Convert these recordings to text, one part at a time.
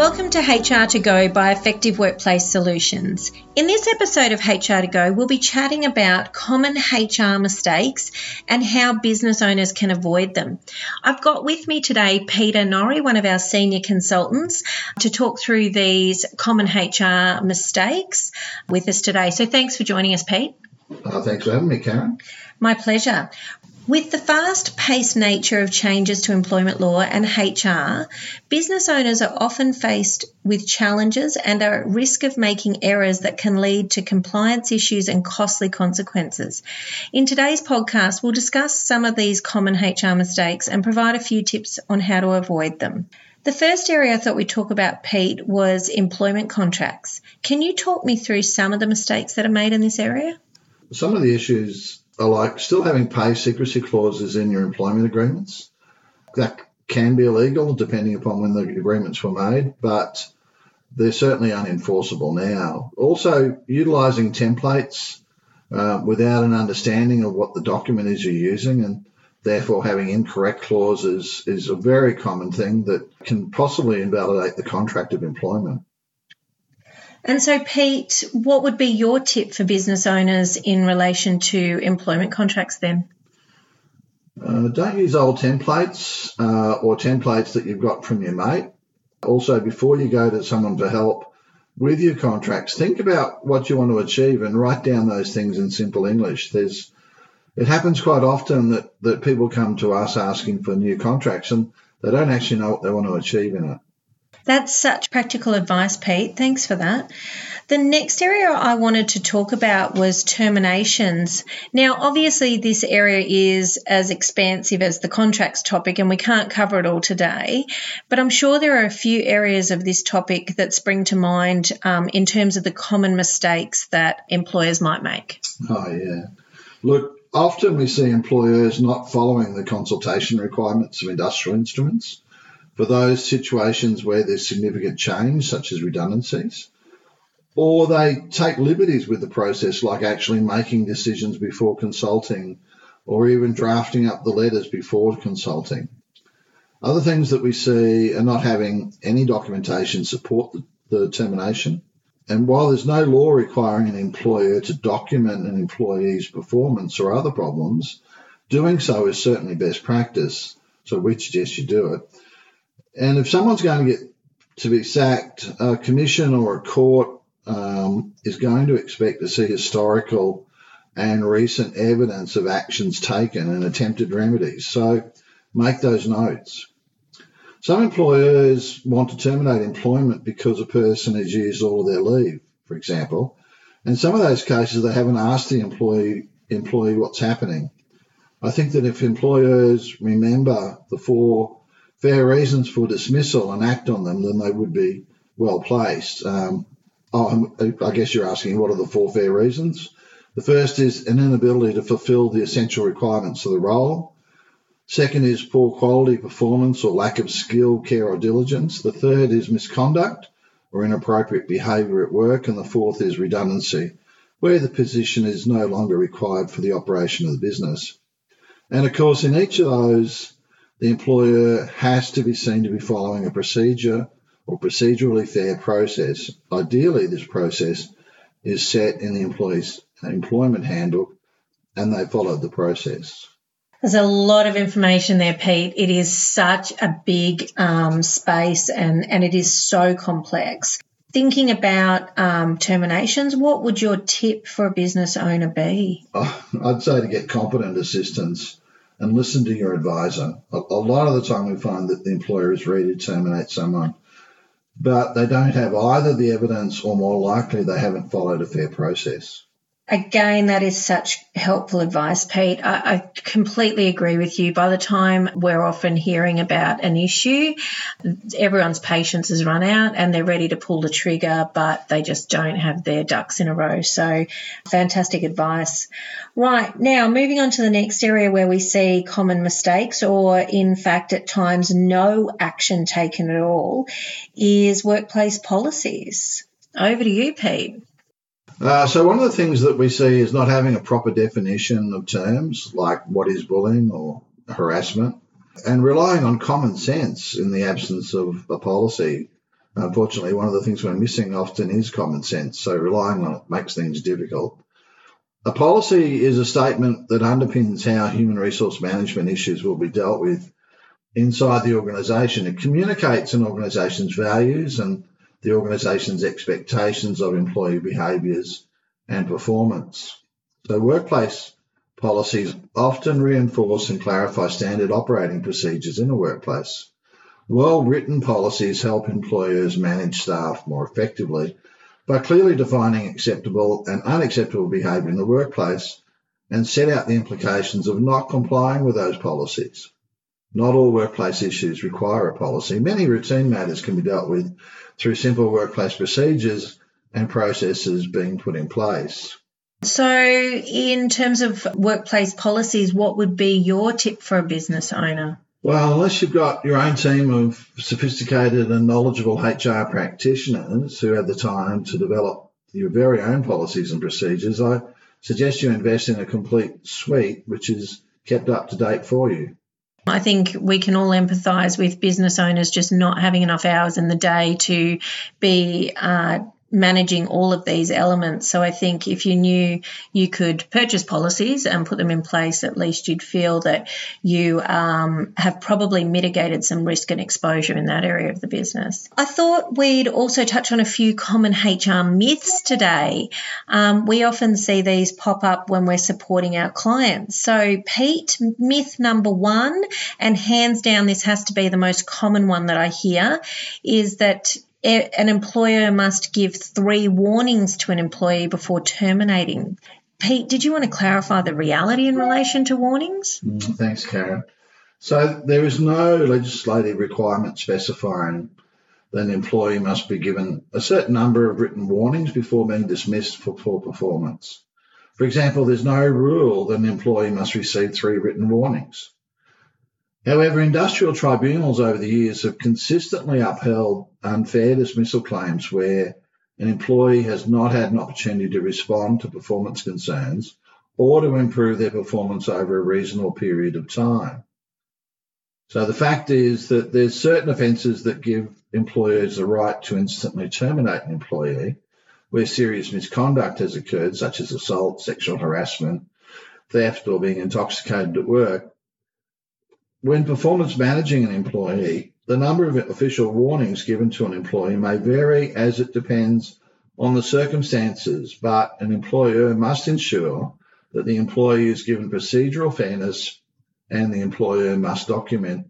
Welcome to HR to Go by Effective Workplace Solutions. In this episode of HR to Go, we'll be chatting about common HR mistakes and how business owners can avoid them. I've got with me today Peter Norrie, one of our senior consultants, to talk through these common HR mistakes with us today. So thanks for joining us, Pete. Uh, thanks for having me, Karen. My pleasure. With the fast paced nature of changes to employment law and HR, business owners are often faced with challenges and are at risk of making errors that can lead to compliance issues and costly consequences. In today's podcast, we'll discuss some of these common HR mistakes and provide a few tips on how to avoid them. The first area I thought we'd talk about, Pete, was employment contracts. Can you talk me through some of the mistakes that are made in this area? Some of the issues are like still having pay secrecy clauses in your employment agreements. That can be illegal depending upon when the agreements were made, but they're certainly unenforceable now. Also, utilizing templates uh, without an understanding of what the document is you're using and therefore having incorrect clauses is a very common thing that can possibly invalidate the contract of employment. And so, Pete, what would be your tip for business owners in relation to employment contracts then? Uh, don't use old templates uh, or templates that you've got from your mate. Also, before you go to someone for help with your contracts, think about what you want to achieve and write down those things in simple English. There's, it happens quite often that, that people come to us asking for new contracts and they don't actually know what they want to achieve in it. That's such practical advice, Pete. Thanks for that. The next area I wanted to talk about was terminations. Now, obviously, this area is as expansive as the contracts topic, and we can't cover it all today. But I'm sure there are a few areas of this topic that spring to mind um, in terms of the common mistakes that employers might make. Oh, yeah. Look, often we see employers not following the consultation requirements of industrial instruments for those situations where there's significant change, such as redundancies, or they take liberties with the process, like actually making decisions before consulting or even drafting up the letters before consulting. Other things that we see are not having any documentation support the, termination. And while there's no law requiring an employer to document an employee's performance or other problems, doing so is certainly best practice. So we suggest you do it. And if someone's going to get to be sacked, a commission or a court um, is going to expect to see historical and recent evidence of actions taken and attempted remedies. So make those notes. Some employers want to terminate employment because a person has used all of their leave, for example. In some of those cases, they haven't asked the employee, employee what's happening. I think that if employers remember the four fair reasons for dismissal and act on them, then they would be well placed. Um, oh, I guess you're asking what are the four fair reasons? The first is an inability to fulfill the essential requirements of the role. Second is poor quality performance or lack of skill, care, or diligence. The third is misconduct or inappropriate behaviour at work. And the fourth is redundancy, where the position is no longer required for the operation of the business. And of course, in each of those, the employer has to be seen to be following a procedure or procedurally fair process. Ideally, this process is set in the employee's employment handbook and they followed the process. There's a lot of information there, Pete. It is such a big um, space and, and it is so complex. Thinking about um, terminations, what would your tip for a business owner be? Oh, I'd say to get competent assistance and listen to your advisor. A, a lot of the time, we find that the employer is ready to terminate someone, but they don't have either the evidence or more likely they haven't followed a fair process. Again, that is such helpful advice, Pete. I, I, completely agree with you. By the time we're often hearing about an issue, everyone's patience has run out and they're ready to pull the trigger, but they just don't have their ducks in a row. So, fantastic advice. Right, now moving on to the next area where we see common mistakes, or in fact, at times, no action taken at all, is workplace policies. Over to you, Pete. Uh, so one of the things that we see is not having a proper definition of terms like what is bullying or harassment and relying on common sense in the absence of a policy. Unfortunately, one of the things we're missing often is common sense, so relying on it makes things difficult. A policy is a statement that underpins how human resource management issues will be dealt with inside the organisation. It communicates an organisation's values and the organisation's expectations of employee behaviours and performance. So, workplace policies often reinforce and clarify standard operating procedures in a workplace. Well written policies help employers manage staff more effectively by clearly defining acceptable and unacceptable behaviour in the workplace and set out the implications of not complying with those policies. Not all workplace issues require a policy. Many routine matters can be dealt with through simple workplace procedures and processes being put in place. So, in terms of workplace policies, what would be your tip for a business owner? Well, unless you've got your own team of sophisticated and knowledgeable HR practitioners who have the time to develop your very own policies and procedures, I suggest you invest in a complete suite which is kept up to date for you. I think we can all empathise with business owners just not having enough hours in the day to be uh, managing all of these elements. So I think if you knew you could purchase policies and put them in place, at least you'd feel that you um, have probably mitigated some risk and exposure in that area of the business. I thought we'd also touch on a few common HR myths today. Um, we often see these pop up when we're supporting our clients. So, Pete, myth number one, and hands down, this has to be the most common one that I hear, is that an employer must give three warnings to an employee before terminating. Pete, did you want to clarify the reality in relation to warnings? Mm, thanks, Karen. So there is no legislative requirement specifying that an employee must be given a certain number of written warnings before being dismissed for poor performance. For example, there's no rule that an employee must receive three written warnings. However, industrial tribunals over the years have consistently upheld unfair dismissal claims where an employee has not had an opportunity to respond to performance concerns or to improve their performance over a reasonable period of time. So the fact is that there's certain offences that give employers the right to instantly terminate an employee where serious misconduct has occurred, such as assault, sexual harassment, theft, or being intoxicated at work, when performance managing an employee, the number of official warnings given to an employee may vary as it depends on the circumstances, but an employer must ensure that the employee is given procedural fairness and the employer must document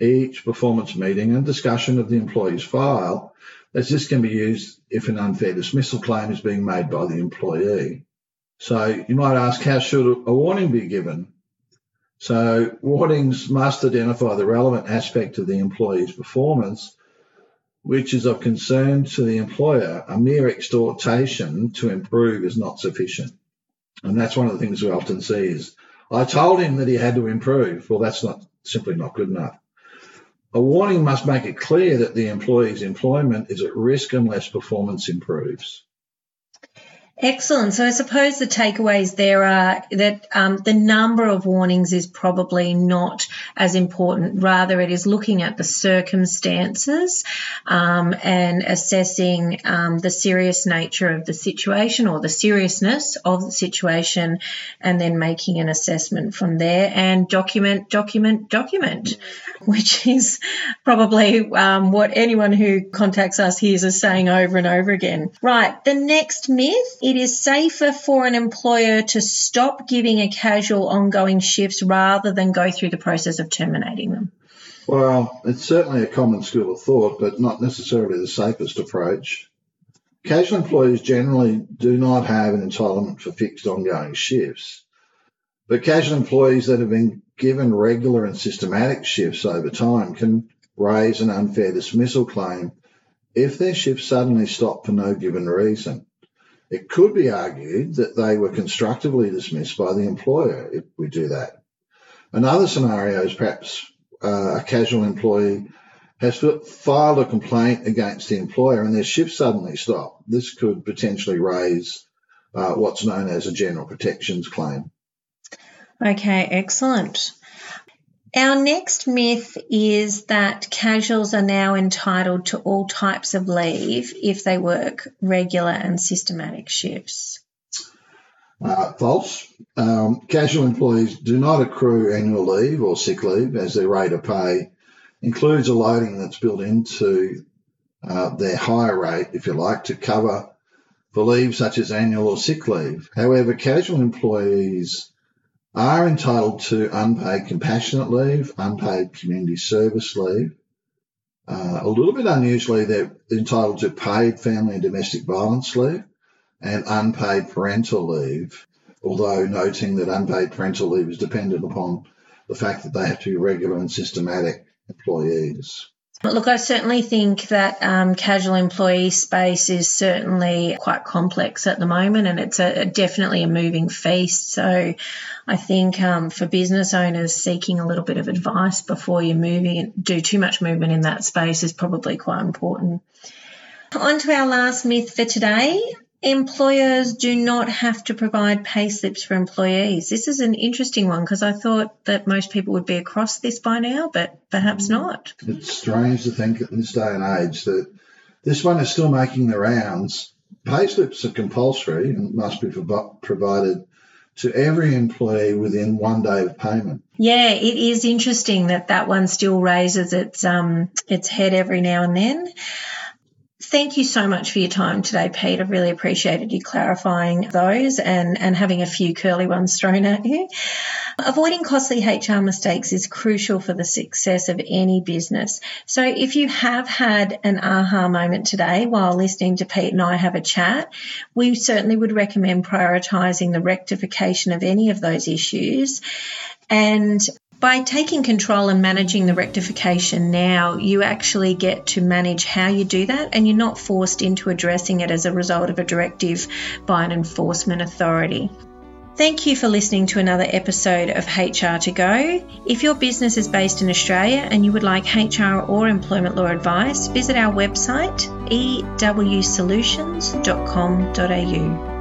each performance meeting and discussion of the employee's file, as this can be used if an unfair dismissal claim is being made by the employee. So you might ask, how should a warning be given? So warnings must identify the relevant aspect of the employee's performance, which is of concern to the employer. A mere exhortation to improve is not sufficient. And that's one of the things we often see is, I told him that he had to improve. Well, that's not simply not good enough. A warning must make it clear that the employee's employment is at risk unless performance improves. Excellent. So I suppose the takeaways there are that um, the number of warnings is probably not as important. Rather, it is looking at the circumstances um, and assessing um, the serious nature of the situation or the seriousness of the situation, and then making an assessment from there and document, document, document, which is probably um, what anyone who contacts us hears us saying over and over again. Right. The next myth it is safer for an employer to stop giving a casual ongoing shifts rather than go through the process of terminating them? Well, it's certainly a common school of thought, but not necessarily the safest approach. Casual employees generally do not have an entitlement for fixed ongoing shifts, but casual employees that have been given regular and systematic shifts over time can raise an unfair dismissal claim if their shifts suddenly stop for no given reason. It could be argued that they were constructively dismissed by the employer if we do that. Another scenario is perhaps uh, a casual employee has filed a complaint against the employer and their shift suddenly stopped. This could potentially raise uh, what's known as a general protections claim. Okay, excellent. Our next myth is that casuals are now entitled to all types of leave if they work regular and systematic shifts. Uh, false. Um, casual employees do not accrue annual leave or sick leave as their rate of pay includes a loading that's built into uh, their higher rate, if you like, to cover for leave such as annual or sick leave. However, casual employees are entitled to unpaid compassionate leave, unpaid community service leave. Uh, a little bit unusually, they're entitled to paid family and domestic violence leave and unpaid parental leave, although noting that unpaid parental leave is dependent upon the fact that they have to be regular and systematic employees. Look, I certainly think that um, casual employee space is certainly quite complex at the moment, and it's a, definitely a moving feast. So, I think um, for business owners seeking a little bit of advice before you're moving, do too much movement in that space is probably quite important. On to our last myth for today employers do not have to provide pay slips for employees. This is an interesting one because I thought that most people would be across this by now, but perhaps mm. not. It's strange to think in this day and age that this one is still making the rounds. Pay slips are compulsory and must be provided to every employee within one day of payment. Yeah, it is interesting that that one still raises its um, its head every now and then. Thank you so much for your time today, Pete. I've really appreciated you clarifying those and, and having a few curly ones thrown at you. Avoiding costly HR mistakes is crucial for the success of any business. So if you have had an aha moment today while listening to Pete and I have a chat, we certainly would recommend prioritising the rectification of any of those issues and by taking control and managing the rectification now, you actually get to manage how you do that and you're not forced into addressing it as a result of a directive by an enforcement authority. Thank you for listening to another episode of HR to Go. If your business is based in Australia and you would like HR or employment law advice, visit our website ewsolutions.com.au.